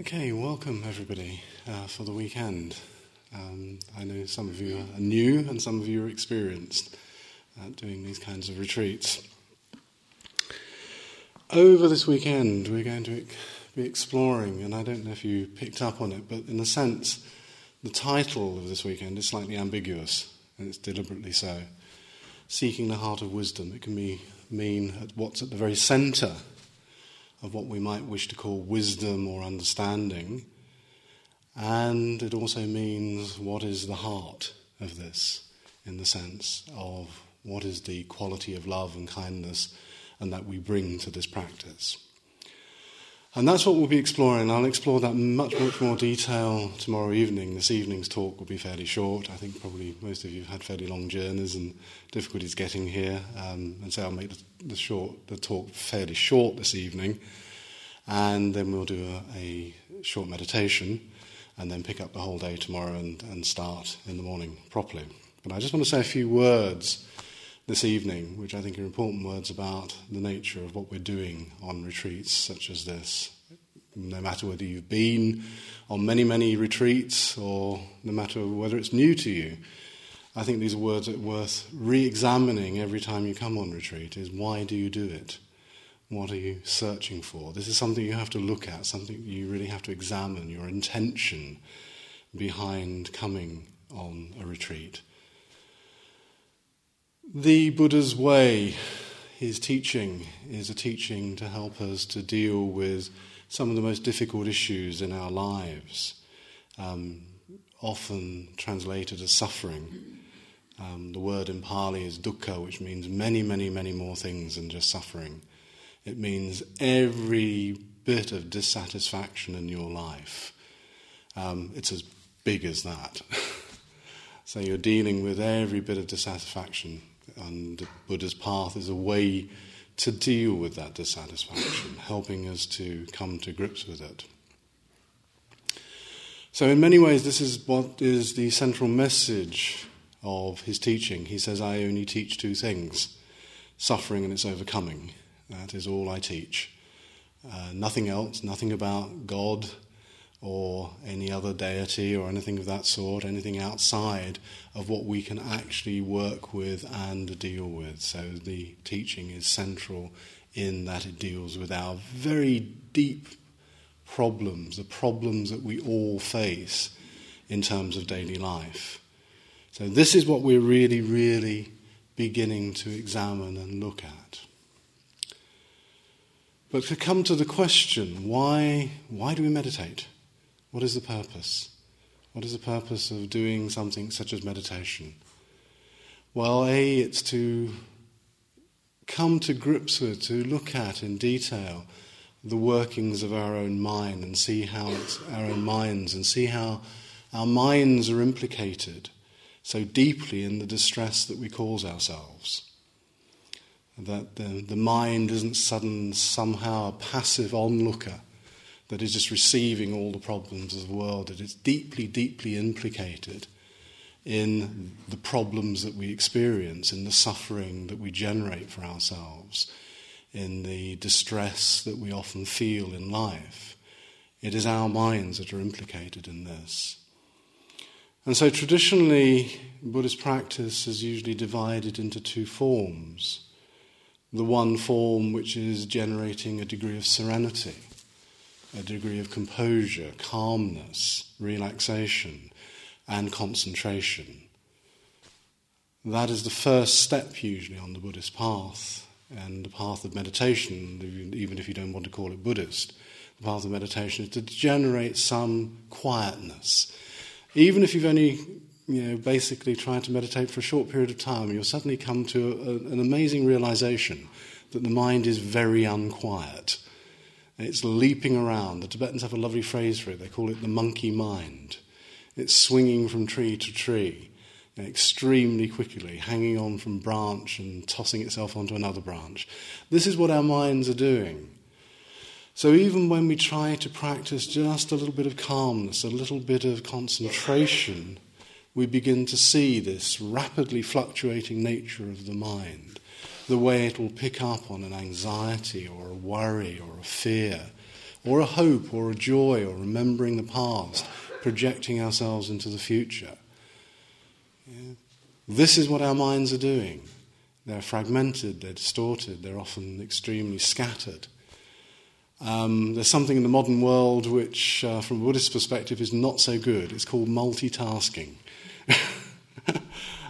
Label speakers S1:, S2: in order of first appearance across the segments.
S1: Okay, welcome everybody uh, for the weekend. Um, I know some of you are new and some of you are experienced at doing these kinds of retreats. Over this weekend, we're going to be exploring, and I don't know if you picked up on it, but in a sense, the title of this weekend is slightly ambiguous, and it's deliberately so. Seeking the heart of wisdom. It can be, mean what's at the very centre of what we might wish to call wisdom or understanding. And it also means what is the heart of this, in the sense of what is the quality of love and kindness and that we bring to this practice. And that's what we'll be exploring. I'll explore that much, much more detail tomorrow evening. This evening's talk will be fairly short. I think probably most of you have had fairly long journeys and difficulties getting here. Um, and so I'll make the, the, short, the talk fairly short this evening. And then we'll do a, a short meditation and then pick up the whole day tomorrow and, and start in the morning properly. But I just want to say a few words this evening, which I think are important words about the nature of what we're doing on retreats such as this. No matter whether you've been on many, many retreats or no matter whether it's new to you, I think these are words that are worth re examining every time you come on retreat is why do you do it? What are you searching for? This is something you have to look at, something you really have to examine your intention behind coming on a retreat. The Buddha's way, his teaching, is a teaching to help us to deal with some of the most difficult issues in our lives, um, often translated as suffering. Um, the word in Pali is dukkha, which means many, many, many more things than just suffering. It means every bit of dissatisfaction in your life. Um, it's as big as that. so you're dealing with every bit of dissatisfaction and the Buddha's path is a way to deal with that dissatisfaction, helping us to come to grips with it. So, in many ways, this is what is the central message of his teaching. He says, I only teach two things suffering and its overcoming. That is all I teach. Uh, nothing else, nothing about God or any other deity or anything of that sort, anything outside of what we can actually work with and deal with. So the teaching is central in that it deals with our very deep problems, the problems that we all face in terms of daily life. So this is what we're really, really beginning to examine and look at. But to come to the question, why, why do we meditate? What is the purpose? What is the purpose of doing something such as meditation? Well, A, it's to come to grips with, to look at in detail the workings of our own mind and see how it's our own minds and see how our minds are implicated so deeply in the distress that we cause ourselves. That the, the mind isn't sudden, somehow a passive onlooker that is just receiving all the problems of the world. that It is deeply, deeply implicated in the problems that we experience, in the suffering that we generate for ourselves, in the distress that we often feel in life. It is our minds that are implicated in this. And so traditionally, Buddhist practice is usually divided into two forms. The one form which is generating a degree of serenity a degree of composure, calmness, relaxation, and concentration. That is the first step, usually, on the Buddhist path, and the path of meditation, even if you don't want to call it Buddhist. The path of meditation is to generate some quietness. Even if you've only you know, basically tried to meditate for a short period of time, you'll suddenly come to a, an amazing realization that the mind is very unquiet it's leaping around. The Tibetans have a lovely phrase for it. They call it the monkey mind. It's swinging from tree to tree extremely quickly, hanging on from branch and tossing itself onto another branch. This is what our minds are doing. So even when we try to practice just a little bit of calmness, a little bit of concentration, we begin to see this rapidly fluctuating nature of the mind the way it will pick up on an anxiety or a worry or a fear or a hope, or a joy, or remembering the past, projecting ourselves into the future. Yeah. This is what our minds are doing. They're fragmented, they're distorted, they're often extremely scattered. Um, there's something in the modern world which, uh, from a Buddhist perspective, is not so good. It's called multitasking.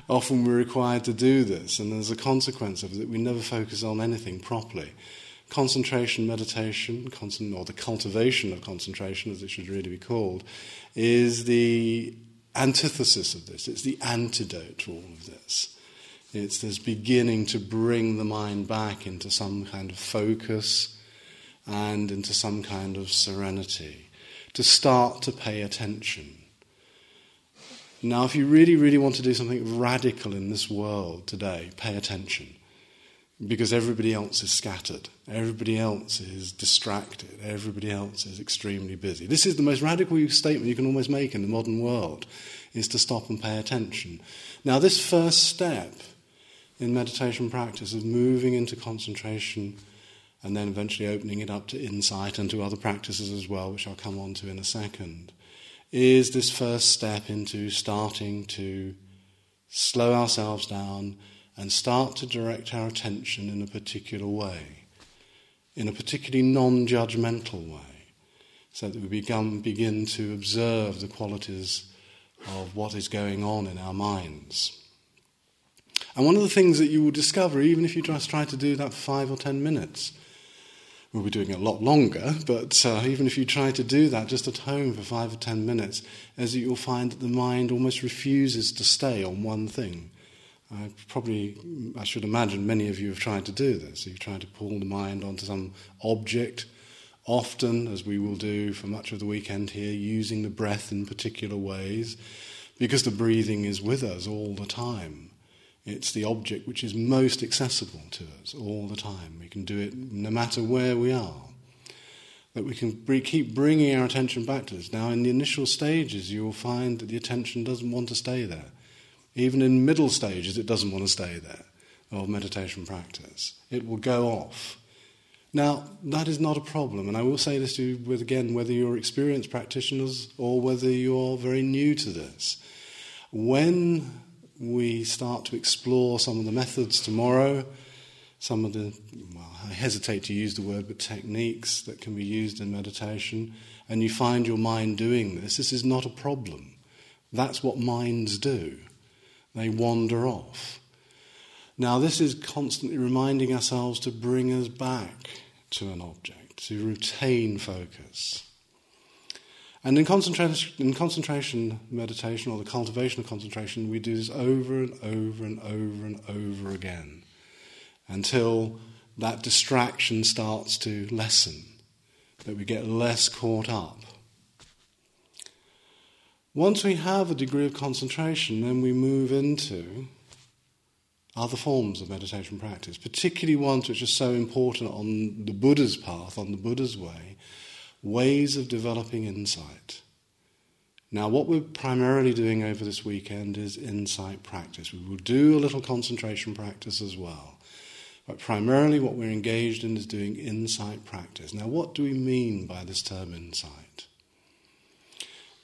S1: Often we're required to do this, and there's a consequence of it that we never focus on anything properly. Concentration, meditation, or the cultivation of concentration, as it should really be called, is the antithesis of this. It's the antidote to all of this. It's this beginning to bring the mind back into some kind of focus and into some kind of serenity, to start to pay attention. Now, if you really, really want to do something radical in this world today, pay attention. Because everybody else is scattered, everybody else is distracted, everybody else is extremely busy. This is the most radical statement you can almost make in the modern world, is to stop and pay attention. Now, this first step in meditation practice is moving into concentration and then eventually opening it up to insight and to other practices as well, which I'll come on to in a second, is this first step into starting to slow ourselves down and start to direct our attention in a particular way, in a particularly non judgmental way, so that we become, begin to observe the qualities of what is going on in our minds. And one of the things that you will discover, even if you just try to do that for five or ten minutes, we'll be doing a lot longer, but uh, even if you try to do that just at home for five or ten minutes, as you'll find that the mind almost refuses to stay on one thing. I probably, I should imagine many of you have tried to do this. You've tried to pull the mind onto some object, often, as we will do for much of the weekend here, using the breath in particular ways, because the breathing is with us all the time. It's the object which is most accessible to us all the time. We can do it no matter where we are. That we can keep bringing our attention back to this. Now, in the initial stages, you will find that the attention doesn't want to stay there. Even in middle stages, it doesn't want to stay there of meditation practice. It will go off. Now, that is not a problem, and I will say this to you with again, whether you're experienced practitioners or whether you're very new to this. When we start to explore some of the methods tomorrow, some of the, well, I hesitate to use the word, but techniques that can be used in meditation, and you find your mind doing this, this is not a problem. That's what minds do. They wander off. Now, this is constantly reminding ourselves to bring us back to an object, to retain focus. And in concentration, in concentration meditation or the cultivation of concentration, we do this over and over and over and over again until that distraction starts to lessen, that we get less caught up. Once we have a degree of concentration, then we move into other forms of meditation practice, particularly ones which are so important on the Buddha's path, on the Buddha's way, ways of developing insight. Now, what we're primarily doing over this weekend is insight practice. We will do a little concentration practice as well. But primarily, what we're engaged in is doing insight practice. Now, what do we mean by this term insight?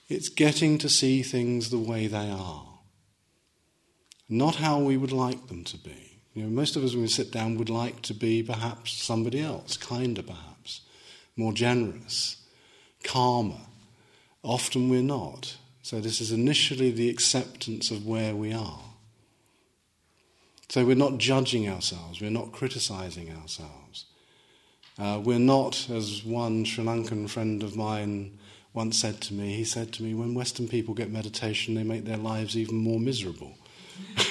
S1: It's getting to see things the way they are, not how we would like them to be. You know, most of us, when we sit down, would like to be perhaps somebody else, kinder perhaps more generous, calmer. Often we're not. So, this is initially the acceptance of where we are. So, we're not judging ourselves, we're not criticizing ourselves. Uh, we're not, as one Sri Lankan friend of mine once said to me, he said to me, when Western people get meditation, they make their lives even more miserable.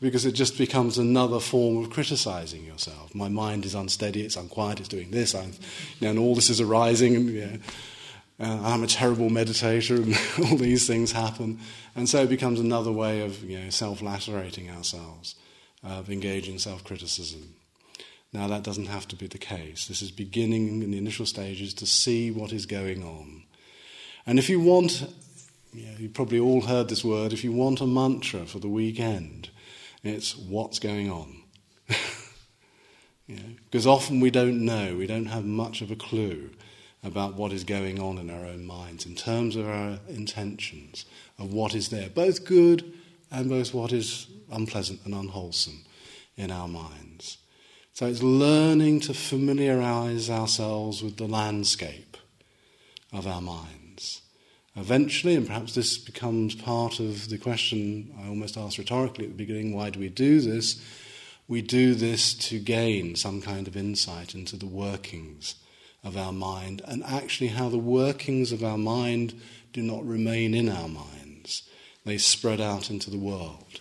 S1: because it just becomes another form of criticizing yourself. My mind is unsteady, it's unquiet, it's doing this, you know, and all this is arising, and you know, uh, I'm a terrible meditator, and all these things happen. And so it becomes another way of you know, self lacerating ourselves, of engaging self criticism. Now, that doesn't have to be the case. This is beginning in the initial stages to see what is going on. And if you want, you you've probably all heard this word, if you want a mantra for the weekend, it's what's going on. Because often we don't know, we don't have much of a clue about what is going on in our own minds in terms of our intentions, of what is there, both good and both what is unpleasant and unwholesome in our minds. So it's learning to familiarize ourselves with the landscape of our minds. Eventually, and perhaps this becomes part of the question I almost asked rhetorically at the beginning why do we do this? We do this to gain some kind of insight into the workings of our mind and actually how the workings of our mind do not remain in our minds, they spread out into the world.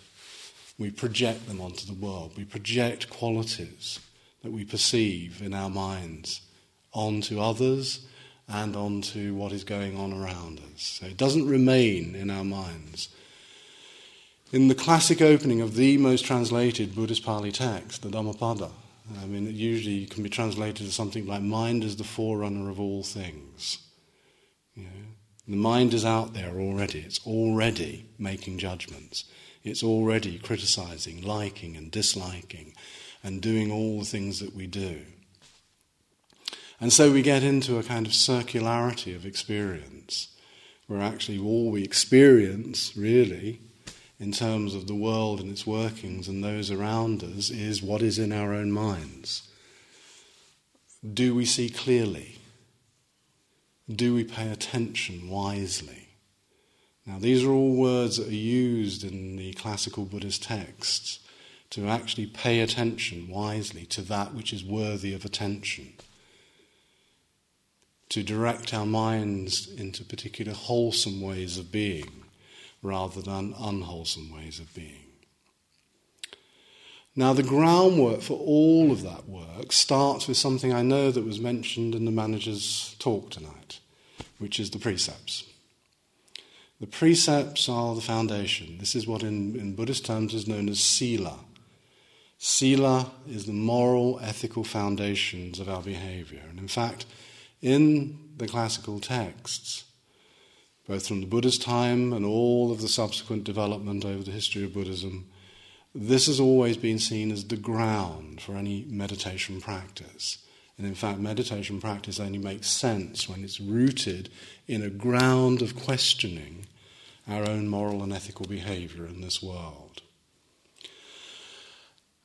S1: We project them onto the world. We project qualities that we perceive in our minds onto others and onto what is going on around us. So it doesn't remain in our minds. In the classic opening of the most translated Buddhist Pali text, the Dhammapada, I mean, it usually can be translated as something like mind is the forerunner of all things. You know, the mind is out there already, it's already making judgments. It's already criticizing, liking, and disliking, and doing all the things that we do. And so we get into a kind of circularity of experience, where actually all we experience, really, in terms of the world and its workings and those around us, is what is in our own minds. Do we see clearly? Do we pay attention wisely? Now, these are all words that are used in the classical Buddhist texts to actually pay attention wisely to that which is worthy of attention, to direct our minds into particular wholesome ways of being rather than unwholesome ways of being. Now, the groundwork for all of that work starts with something I know that was mentioned in the manager's talk tonight, which is the precepts. The precepts are the foundation. This is what in, in Buddhist terms is known as sila. Sila is the moral, ethical foundations of our behavior. And in fact, in the classical texts, both from the Buddha's time and all of the subsequent development over the history of Buddhism, this has always been seen as the ground for any meditation practice. And in fact, meditation practice only makes sense when it's rooted in a ground of questioning our own moral and ethical behavior in this world.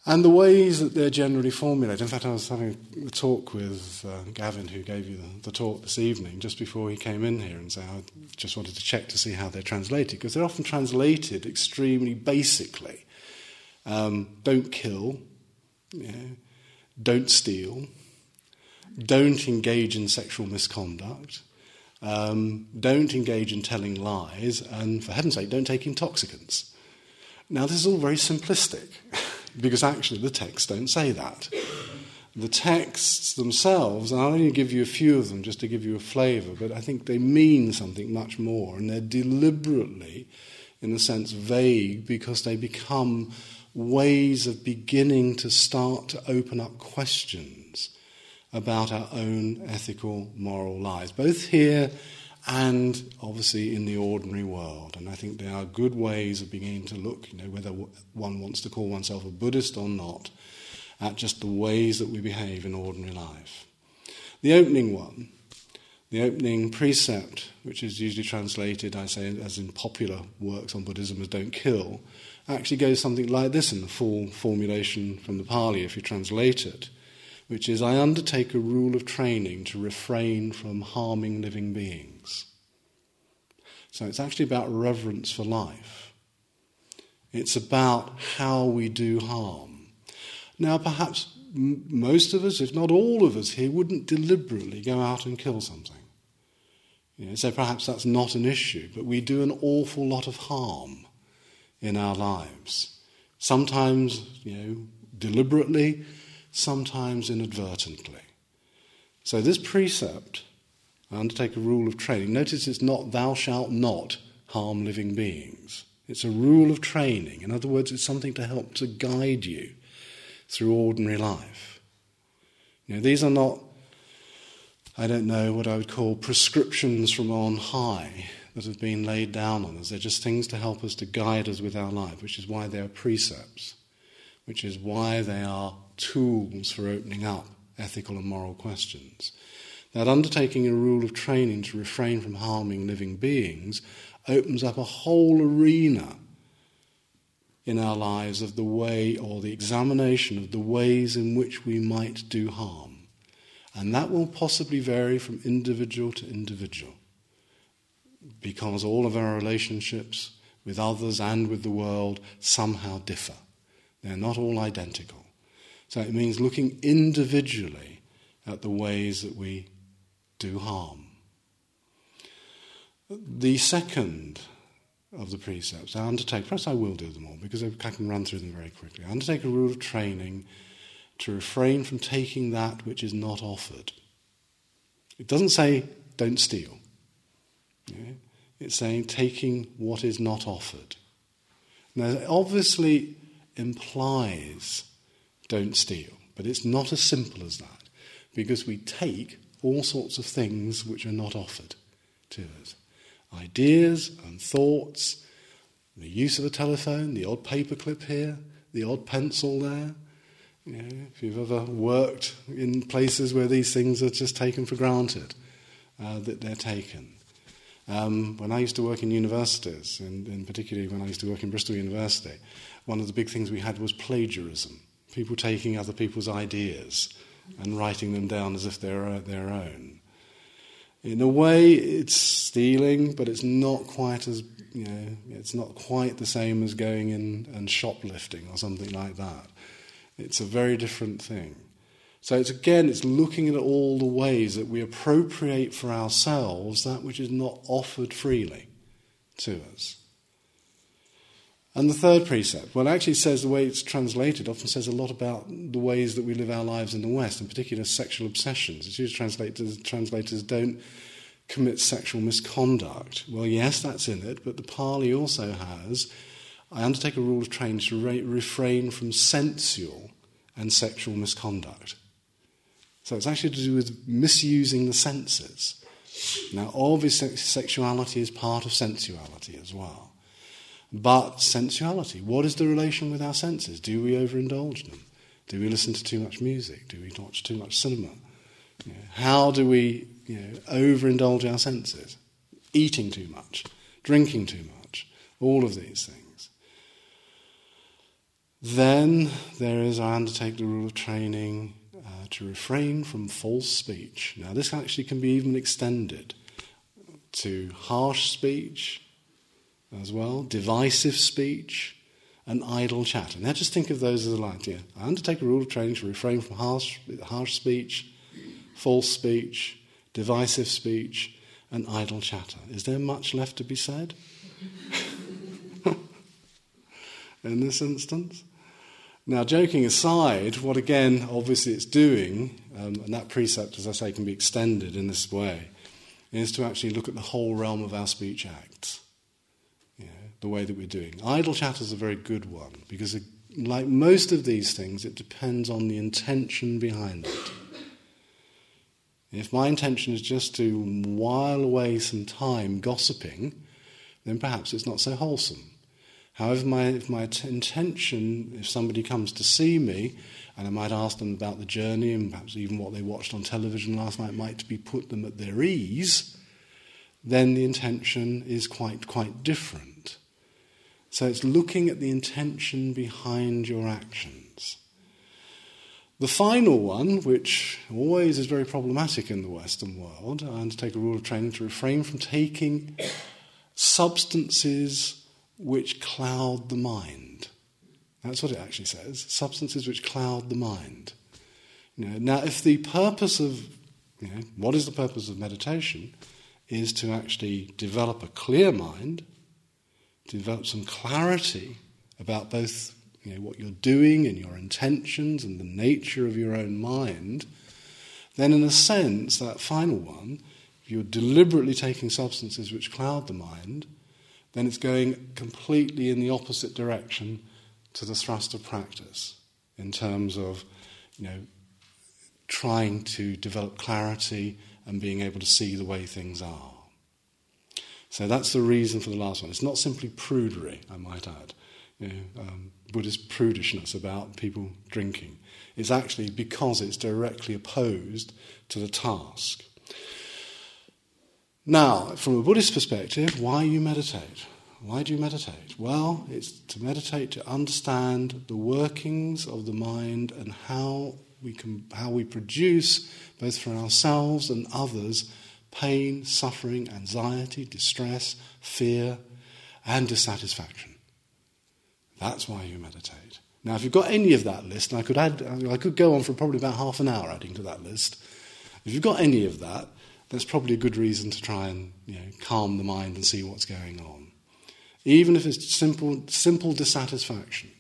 S1: And the ways that they're generally formulated. In fact, I was having a talk with uh, Gavin, who gave you the, the, talk this evening, just before he came in here, and so I just wanted to check to see how they're translated, because they're often translated extremely basically. Um, don't kill, don't steal, don't engage in sexual misconduct, um, don't engage in telling lies, and for heaven's sake, don't take intoxicants. Now, this is all very simplistic, because actually the texts don't say that. The texts themselves, and I'll only give you a few of them just to give you a flavour, but I think they mean something much more, and they're deliberately, in a sense, vague because they become ways of beginning to start to open up questions about our own ethical, moral lives, both here and obviously in the ordinary world. And I think there are good ways of beginning to look, you know, whether one wants to call oneself a Buddhist or not, at just the ways that we behave in ordinary life. The opening one, the opening precept, which is usually translated, I say, as in popular works on Buddhism as don't kill, actually goes something like this in the full formulation from the Pali, if you translate it which is I undertake a rule of training to refrain from harming living beings. So it's actually about reverence for life. It's about how we do harm. Now, perhaps most of us, if not all of us here, wouldn't deliberately go out and kill something. You know, so perhaps that's not an issue, but we do an awful lot of harm in our lives. Sometimes, you know, deliberately, sometimes inadvertently. So, this precept, I undertake a rule of training. Notice it's not thou shalt not harm living beings. It's a rule of training. In other words, it's something to help to guide you through ordinary life. Know, these are not, I don't know, what I would call prescriptions from on high that have been laid down on us. They're just things to help us to guide us with our life, which is why they are precepts, which is why they are tools for opening up ethical and moral questions. That undertaking a rule of training to refrain from harming living beings opens up a whole arena in our lives of the way or the examination of the ways in which we might do harm. And that will possibly vary from individual to individual because all of our relationships with others and with the world somehow differ. They're not all identical. So it means looking individually at the ways that we do harm. The second of the precepts I undertake, perhaps I will do them all because I can run through them very quickly. I undertake a rule of training to refrain from taking that which is not offered. It doesn't say don't steal. Yeah? It's saying taking what is not offered. Now, it obviously implies don't steal, but it's not as simple as that because we take all sorts of things which are not offered to us ideas and thoughts, the use of a telephone, the odd paperclip here, the odd pencil there. You know, if you've ever worked in places where these things are just taken for granted, uh, that they're taken. Um, when I used to work in universities, and, and, particularly when I used to work in Bristol University, one of the big things we had was plagiarism. People taking other people's ideas and writing them down as if they're uh, their own. In a way, it's stealing, but it's not quite as you know, it's not quite the same as going in and shoplifting or something like that. It's a very different thing. So it's again, it's looking at all the ways that we appropriate for ourselves that which is not offered freely to us. And the third precept, well, it actually says the way it's translated often says a lot about the ways that we live our lives in the West, in particular sexual obsessions. It's usually translated as translators don't commit sexual misconduct. Well, yes, that's in it, but the Pali also has I undertake a rule of training to re- refrain from sensual and sexual misconduct. So it's actually to do with misusing the senses. Now, obviously, sexuality is part of sensuality as well. But sensuality, what is the relation with our senses? Do we overindulge them? Do we listen to too much music? Do we watch too much cinema? How do we you know, overindulge our senses? Eating too much, drinking too much, all of these things. Then there is, I undertake the rule of training uh, to refrain from false speech. Now, this actually can be even extended to harsh speech as well, divisive speech, and idle chatter. Now, just think of those as a line here. I undertake a rule of training to refrain from harsh, harsh speech, false speech, divisive speech, and idle chatter. Is there much left to be said? In this instance? Now, joking aside, what again, obviously, it's doing, um, and that precept, as I say, can be extended in this way, is to actually look at the whole realm of our speech acts, the way that we're doing. Idle chatter is a very good one because, it, like most of these things, it depends on the intention behind it. If my intention is just to while away some time gossiping, then perhaps it's not so wholesome. However, my, if my t- intention, if somebody comes to see me, and I might ask them about the journey and perhaps even what they watched on television last night might be put them at their ease, then the intention is quite, quite different. So it's looking at the intention behind your actions. The final one, which always is very problematic in the Western world, I undertake a rule of training to refrain from taking substances which cloud the mind. That's what it actually says substances which cloud the mind. You know, now, if the purpose of, you know, what is the purpose of meditation? Is to actually develop a clear mind, develop some clarity about both you know, what you're doing and your intentions and the nature of your own mind, then in a sense, that final one, if you're deliberately taking substances which cloud the mind, then it's going completely in the opposite direction to the thrust of practice in terms of, you know, trying to develop clarity and being able to see the way things are. So that's the reason for the last one. It's not simply prudery, I might add. you know, um, Buddhist prudishness about people drinking. It's actually because it's directly opposed to the task. Now, from a Buddhist perspective, why do you meditate? Why do you meditate? Well, it's to meditate to understand the workings of the mind and how we can how we produce both for ourselves and others pain, suffering, anxiety, distress, fear, and dissatisfaction. That's why you meditate. Now, if you've got any of that list, and I could add, I could go on for probably about half an hour adding to that list. If you've got any of that, that's probably a good reason to try and you know, calm the mind and see what's going on. Even if it's simple, simple dissatisfaction,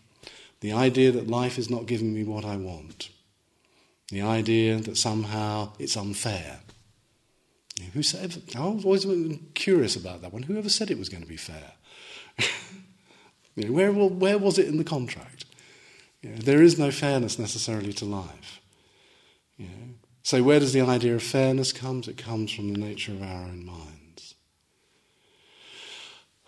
S1: the idea that life is not giving me what I want, the idea that somehow it's unfair. Who said? I was always curious about that one. Whoever said it was going to be fair? you know, where, where was it in the contract? You know, there is no fairness necessarily to life. You know, so, where does the idea of fairness come? It comes from the nature of our own minds.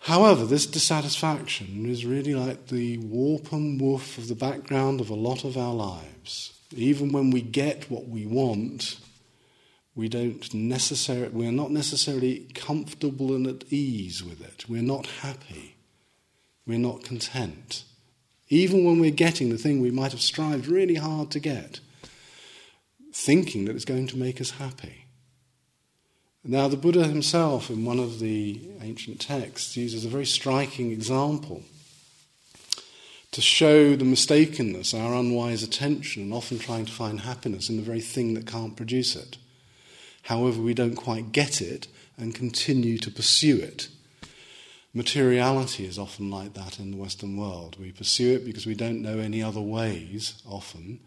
S1: However, this dissatisfaction is really like the warp and woof of the background of a lot of our lives. Even when we get what we want, we don't necessarily, we're not necessarily comfortable and at ease with it. We're not happy. We're not content. Even when we're getting the thing we might have strived really hard to get thinking that it's going to make us happy. Now, the Buddha himself, in one of the ancient texts, uses a very striking example to show the mistakenness, our unwise attention, and often trying to find happiness in the very thing that can't produce it. However, we don't quite get it and continue to pursue it. Materiality is often like that in the Western world. We pursue it because we don't know any other ways, often,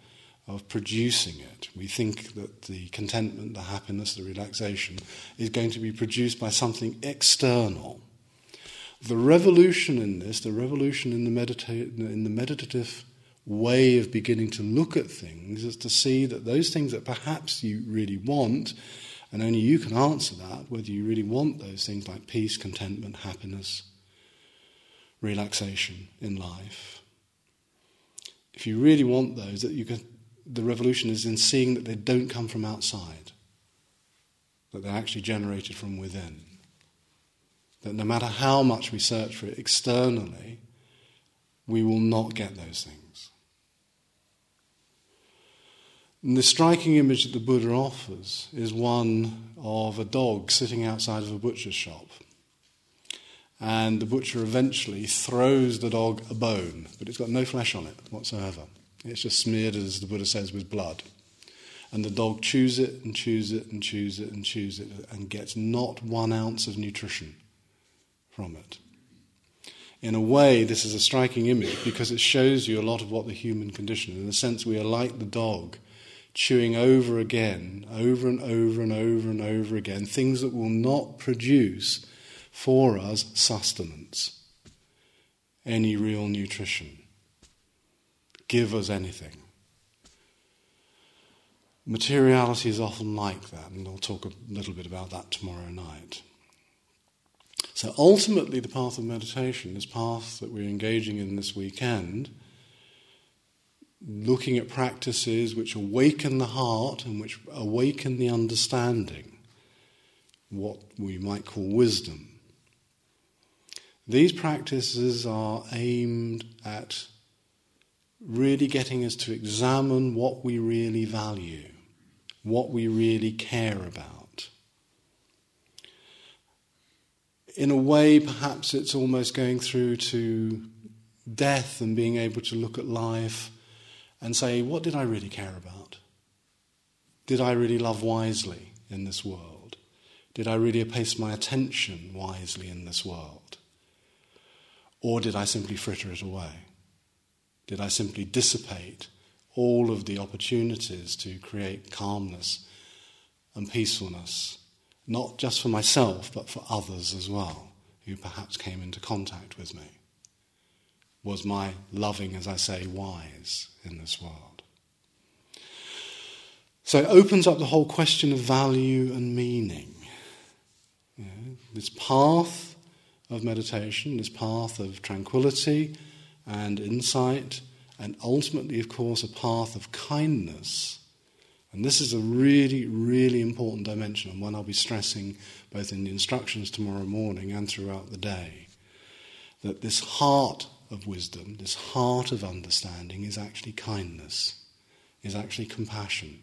S1: of producing it. We think that the contentment, the happiness, the relaxation is going to be produced by something external. The revolution in this, the revolution in the, medita- in the meditative way of beginning to look at things, is to see that those things that perhaps you really want, and only you can answer that, whether you really want those things like peace, contentment, happiness, relaxation in life. If you really want those, that you can the revolution is in seeing that they don't come from outside, that they're actually generated from within. That no matter how much we search for it externally, we will not get those things. And the striking image that the Buddha offers is one of a dog sitting outside of a butcher's shop. And the butcher eventually throws the dog a bone, but it's got no flesh on it whatsoever. It's just smeared, as the Buddha says, with blood. And the dog chews it and chews it and chews it and chews it and gets not one ounce of nutrition from it. In a way, this is a striking image because it shows you a lot of what the human condition is. In a sense, we are like the dog, chewing over again, over and over and over and over again, things that will not produce for us sustenance, any real nutrition give us anything. Materiality is often like that, and I'll talk a little bit about that tomorrow night. So ultimately, the path of meditation, this path that we're engaging in this weekend, looking at practices which awaken the heart and which awaken the understanding, what we might call wisdom. These practices are aimed at really getting us to examine what we really value, what we really care about. In a way, perhaps it's almost going through to death and being able to look at life and say, what did I really care about? Did I really love wisely in this world? Did I really place my attention wisely in this world? Or did I simply fritter it away? Did I simply dissipate all of the opportunities to create calmness and peacefulness, not just for myself, but for others as well, who perhaps came into contact with me? Was my loving, as I say, wise in this world? So it opens up the whole question of value and meaning. This path of meditation, this path of tranquility, and insight, and ultimately, of course, a path of kindness. And this is a really, really important dimension, and one I'll be stressing both in the instructions tomorrow morning and throughout the day. That this heart of wisdom, this heart of understanding, is actually kindness, is actually compassion.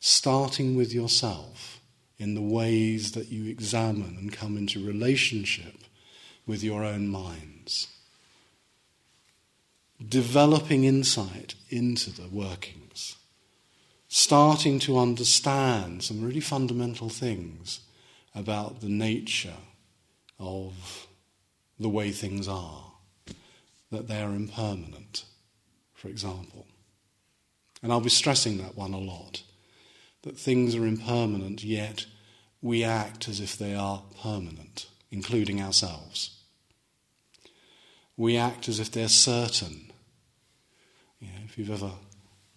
S1: Starting with yourself in the ways that you examine and come into relationship with your own minds. Developing insight into the workings. Starting to understand some really fundamental things about the nature of the way things are that they are impermanent, for example. And I'll be stressing that one a lot that things are impermanent, yet we act as if they are permanent, including ourselves. We act as if they're certain. If you've ever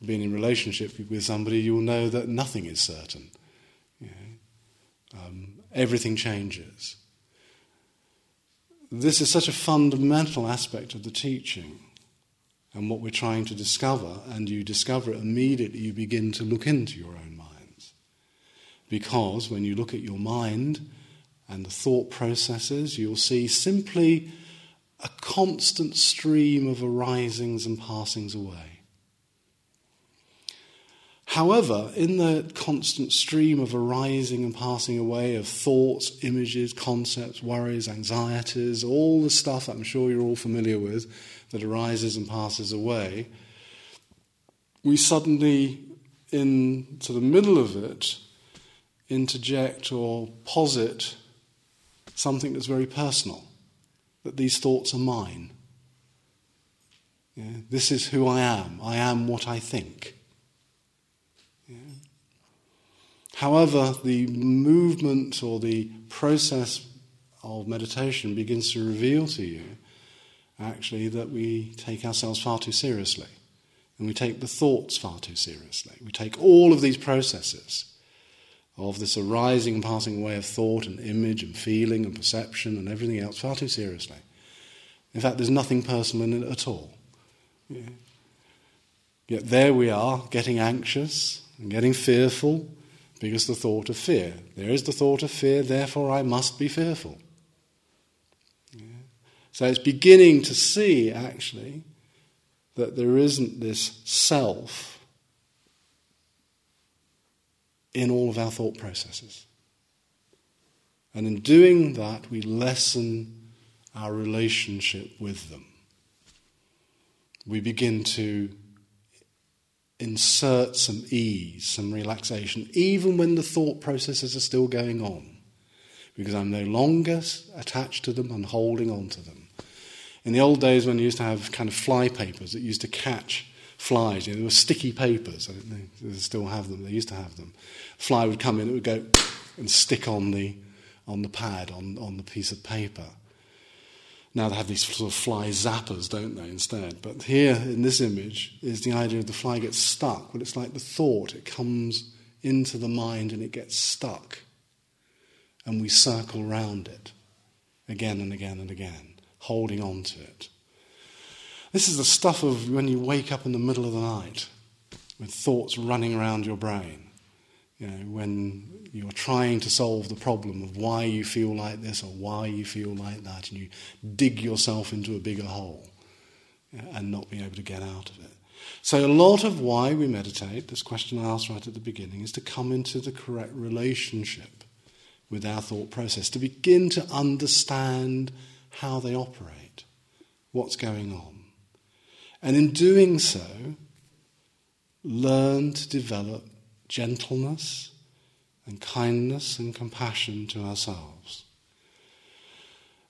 S1: been in relationship with somebody, you'll know that nothing is certain. Um, everything changes. This is such a fundamental aspect of the teaching and what we're trying to discover, and you discover it immediately, you begin to look into your own minds. Because when you look at your mind and the thought processes, you'll see simply a constant stream of arisings and passings away. However, in the constant stream of arising and passing away of thoughts, images, concepts, worries, anxieties, all the stuff I'm sure you're all familiar with that arises and passes away, we suddenly, into the middle of it, interject or posit something that's very personal that these thoughts are mine. Yeah, this is who I am. I am what I think. However, the movement or the process of meditation begins to reveal to you actually that we take ourselves far too seriously. And we take the thoughts far too seriously. We take all of these processes of this arising and passing away of thought and image and feeling and perception and everything else far too seriously. In fact, there's nothing personal in it at all. Yeah. Yet there we are, getting anxious and getting fearful because the thought of fear. There is the thought of fear, therefore I must be fearful. Yeah. So it's beginning to see, actually, that there isn't this self in all of our thought processes. And in doing that, we lessen our relationship with them. We begin to insert some ease, some relaxation, even when the thought processes are still going on, because I'm no longer attached to them and holding on to them. In the old days, when you used to have kind of fly papers that used to catch flies, you know, were sticky papers. I don't know they still have them. They used to have them. Fly would come in, it would go and stick on the on the pad on on the piece of paper. Now they have these sort of fly zappers, don't they, instead? But here in this image is the idea of the fly gets stuck. Well, it's like the thought, it comes into the mind and it gets stuck. And we circle round it again and again and again, holding on to it. This is the stuff of when you wake up in the middle of the night with thoughts running around your brain. You know, when you're trying to solve the problem of why you feel like this or why you feel like that, and you dig yourself into a bigger hole uh, and not be able to get out of it. So, a lot of why we meditate, this question I asked right at the beginning, is to come into the correct relationship with our thought process, to begin to understand how they operate, what's going on. And in doing so, learn to develop gentleness and kindness and compassion to ourselves.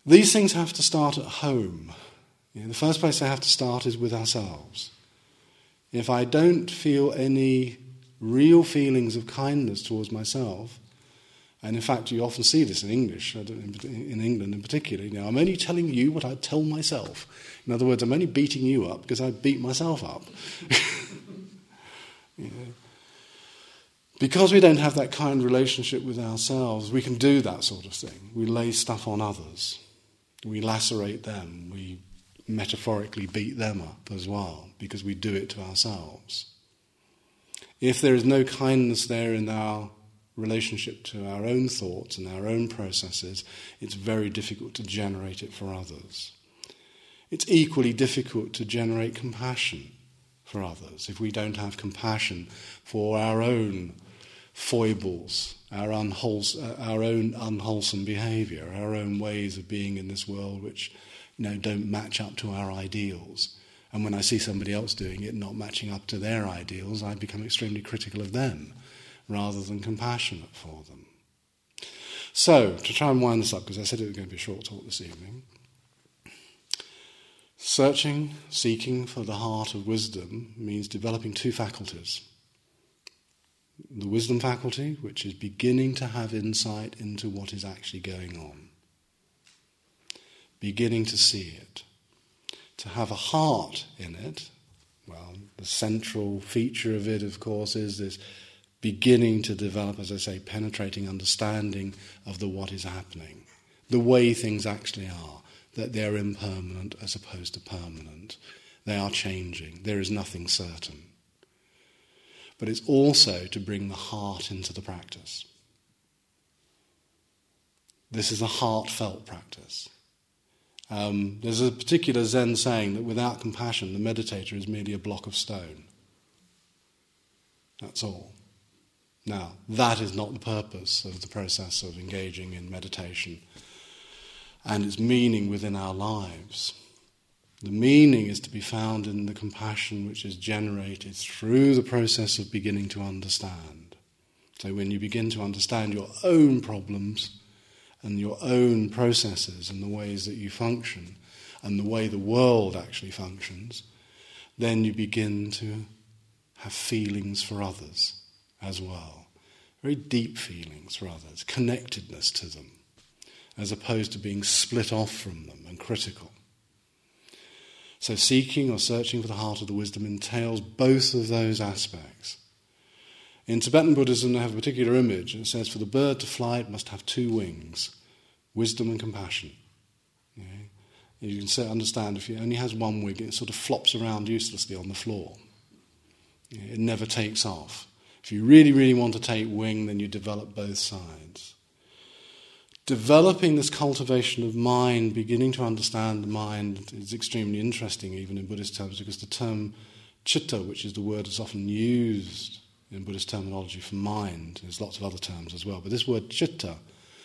S1: These things have to start at home. You know, the first place they have to start is with ourselves. If I don't feel any real feelings of kindness towards myself, and in fact, you often see this in English, in England in particular. Know, I'm only telling you what I tell myself. In other words, I'm only beating you up because I beat myself up. you know, because we don't have that kind relationship with ourselves, we can do that sort of thing. We lay stuff on others, we lacerate them, we metaphorically beat them up as well, because we do it to ourselves. If there is no kindness there in our relationship to our own thoughts and our own processes, it's very difficult to generate it for others. It's equally difficult to generate compassion for others if we don't have compassion for our own foibles, our, uh, our own unwholesome behavior, our own ways of being in this world which you know, don't match up to our ideals. And when I see somebody else doing it not matching up to their ideals, I become extremely critical of them rather than compassionate for them. So, to try and wind this up, because I said it was going to be a short talk this evening, searching, seeking for the heart of wisdom means developing two faculties. The wisdom faculty, which is beginning to have insight into what is actually going on, beginning to see it. To have a heart in it, well, the central feature of it, of course, is this beginning to develop, as I say, penetrating understanding of the what is happening, the way things actually are, that they're impermanent as opposed to permanent. They are changing. There is nothing certain. But it's also to bring the heart into the practice. This is a heartfelt practice. Um, there's a particular Zen saying that without compassion, the meditator is merely a block of stone. That's all. Now, that is not the purpose of the process of engaging in meditation and its meaning within our lives. The meaning is to be found in the compassion which is generated through the process of beginning to understand. So, when you begin to understand your own problems and your own processes and the ways that you function and the way the world actually functions, then you begin to have feelings for others as well. Very deep feelings for others, connectedness to them, as opposed to being split off from them and critical. So, seeking or searching for the heart of the wisdom entails both of those aspects. In Tibetan Buddhism, they have a particular image. It says, For the bird to fly, it must have two wings wisdom and compassion. You can understand if it only has one wing, it sort of flops around uselessly on the floor. It never takes off. If you really, really want to take wing, then you develop both sides. Developing this cultivation of mind, beginning to understand the mind, is extremely interesting, even in Buddhist terms, because the term chitta, which is the word that's often used in Buddhist terminology for mind, there's lots of other terms as well, but this word chitta,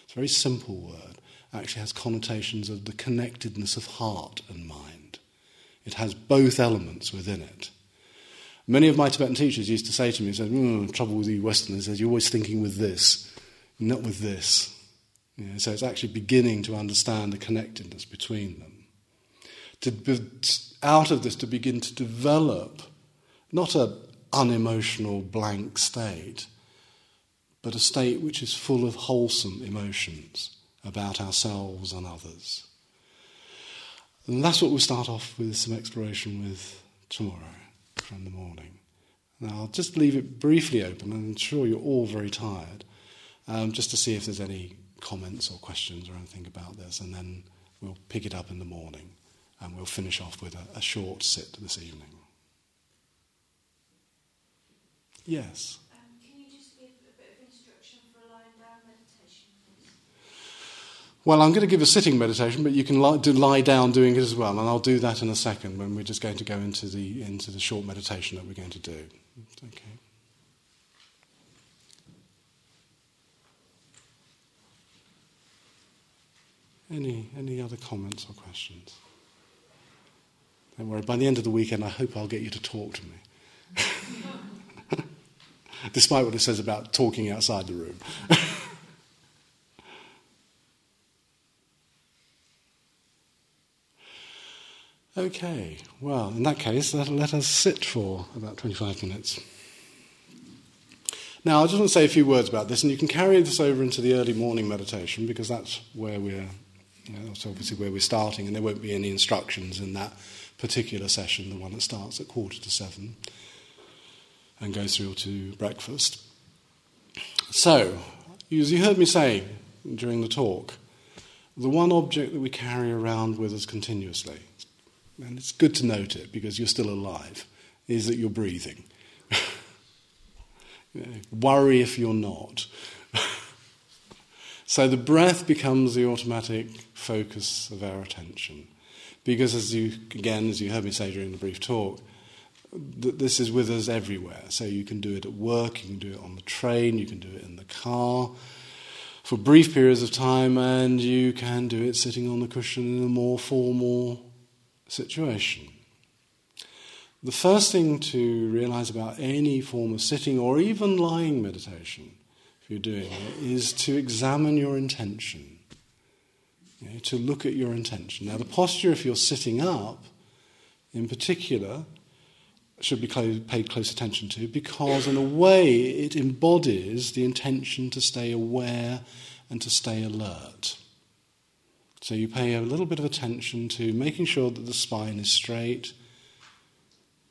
S1: it's a very simple word, actually has connotations of the connectedness of heart and mind. It has both elements within it. Many of my Tibetan teachers used to say to me, said, mm, trouble with you Westerners is you're always thinking with this, not with this. You know, so it's actually beginning to understand the connectedness between them. To be, out of this, to begin to develop not an unemotional blank state, but a state which is full of wholesome emotions about ourselves and others. And that's what we'll start off with some exploration with tomorrow from the morning. Now, I'll just leave it briefly open, I'm sure you're all very tired, um, just to see if there's any comments or questions or anything about this, and then we'll pick it up in the morning and we'll finish off with a, a short sit this evening. Yes.
S2: Um, can you just give a bit of instruction for a lying down meditation, please?
S1: Well, I'm going to give a sitting meditation, but you can lie, do, lie down doing it as well, and I'll do that in a second when we're just going to go into the into the short meditation that we're going to do. Okay. Any any other comments or questions? Don't worry. By the end of the weekend, I hope I'll get you to talk to me, despite what it says about talking outside the room. Okay, well, in that case, let, let us sit for about 25 minutes. Now, I just want to say a few words about this, and you can carry this over into the early morning meditation because that's where we're, you know, that's obviously where we're starting, and there won't be any instructions in that particular session, the one that starts at quarter to seven and goes through to breakfast. So, as you heard me say during the talk, the one object that we carry around with us continuously and it's good to note it because you're still alive, is that you're breathing. you know, worry if you're not. So the breath becomes the automatic focus of our attention. Because, as you, again, as you heard me say during the brief talk, th- this is with us everywhere. So you can do it at work, you can do it on the train, you can do it in the car for brief periods of time, and you can do it sitting on the cushion in a more formal situation. The first thing to realize about any form of sitting or even lying meditation, you're doing is to examine your intention. You know, to look at your intention. Now, the posture, if you're sitting up, in particular, should be paid close attention to because, in a way, it embodies the intention to stay aware and to stay alert. So, you pay a little bit of attention to making sure that the spine is straight,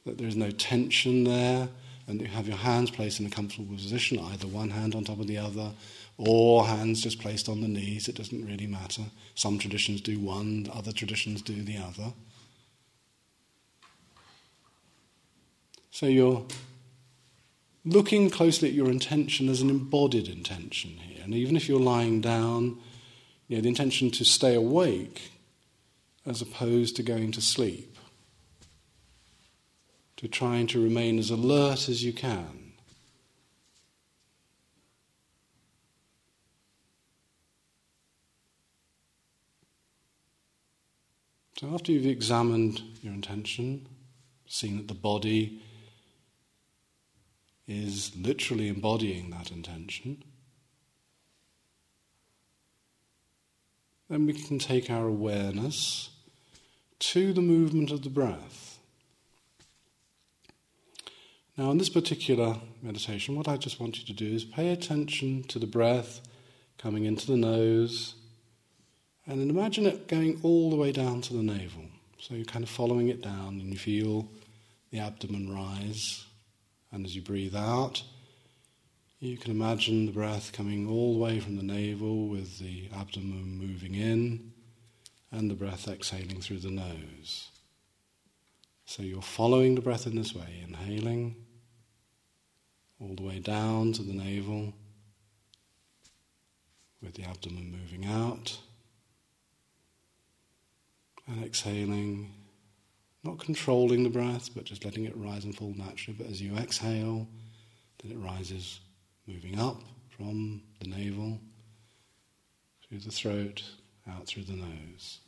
S1: that there is no tension there, and you have your hands placed in a comfortable position, either one hand on top of the other, or hands just placed on the knees, it doesn't really matter. Some traditions do one, other traditions do the other. So you're looking closely at your intention as an embodied intention here. And even if you're lying down, you know, the intention to stay awake as opposed to going to sleep, to trying to remain as alert as you can. So, after you've examined your intention, seen that the body is literally embodying that intention, then we can take our awareness to the movement of the breath. Now, in this particular meditation, what I just want you to do is pay attention to the breath coming into the nose and then imagine it going all the way down to the navel. So you're kind of following it down and you feel the abdomen rise. And as you breathe out, you can imagine the breath coming all the way from the navel with the abdomen moving in and the breath exhaling through the nose. So you're following the breath in this way, inhaling all the way down to the navel with the abdomen moving out and exhaling, not controlling the breath, but just letting it rise and fall naturally. But as you exhale, then it rises, moving up from the navel, through the throat, out through the nose.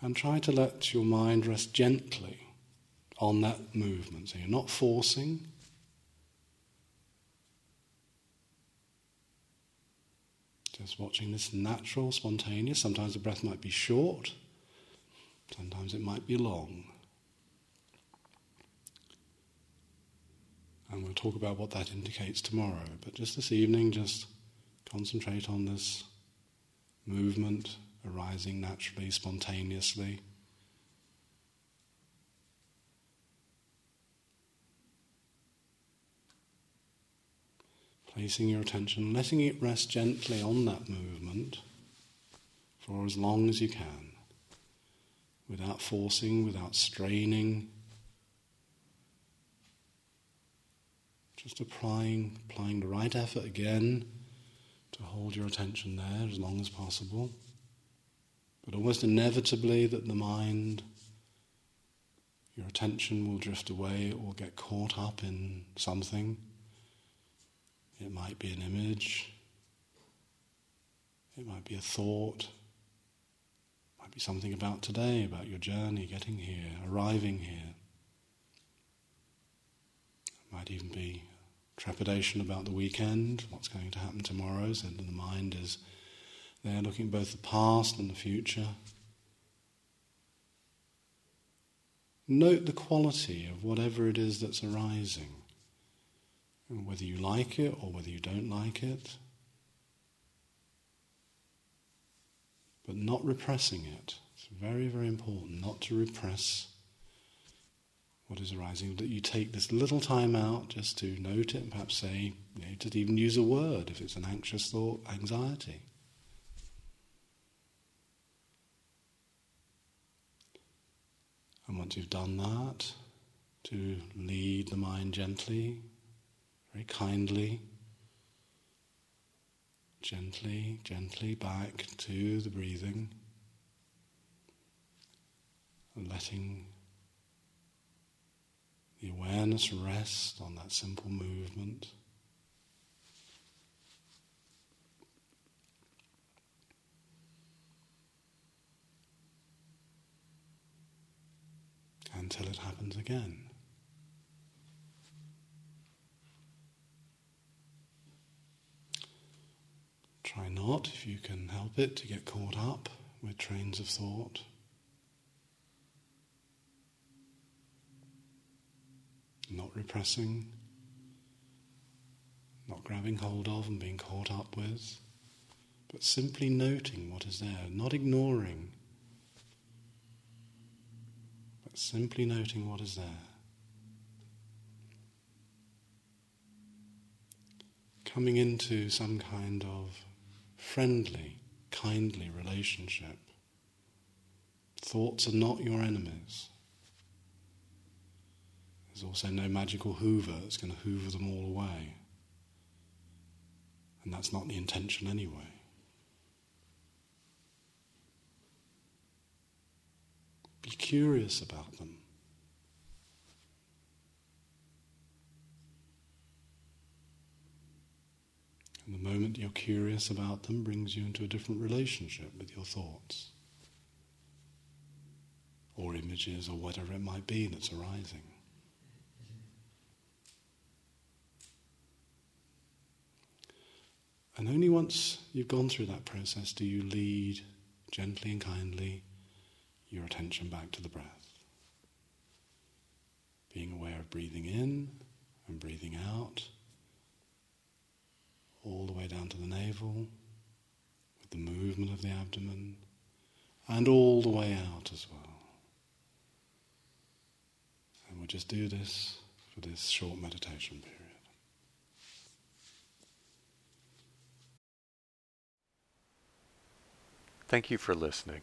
S1: And try to let your mind rest gently on that movement. So you're not forcing, Just watching this natural, spontaneous. Sometimes the breath might be short, sometimes it might be long. And we'll talk about what that indicates tomorrow. But just this evening, just concentrate on this movement arising naturally, spontaneously. placing your attention, letting it rest gently on that movement for as long as you can, without forcing, without straining. Just applying, applying the right effort again to hold your attention there as long as possible. But almost inevitably, that the mind, your attention will drift away or get caught up in something. It might be an image, it might be a thought, it might be something about today, about your journey, getting here, arriving here. It might even be trepidation about the weekend, what's going to happen tomorrow, so the mind is there looking both the past and the future. Note the quality of whatever it is that's arising whether you like it or whether you don't like it, but not repressing it. It's very, very important not to repress what is arising, that you take this little time out just to note it and perhaps say, you know, to even use a word if it's an anxious thought, anxiety. And once you've done that, to lead the mind gently, very kindly, gently, gently back to the breathing, and letting the awareness rest on that simple movement. Until it happens again. Try not, if you can help it, to get caught up with trains of thought. Not repressing, not grabbing hold of and being caught up with, but simply noting what is there, not ignoring, but simply noting what is there. Coming into some kind of friendly, kindly relationship. Thoughts are not your enemies. There's also no magical hoover that's going to hoover them all away. And that's not the intention anyway. Be curious about them. And the moment you're curious about them brings you into a different relationship with your thoughts or images or whatever it might be that's arising. And only once you've gone through that process do you lead gently and kindly your attention back to the breath. Being aware of breathing in and breathing out all the way down to the navel, with the movement of the abdomen, and all the way out as well. And we'll just do this for this short meditation period.
S3: Thank you for listening.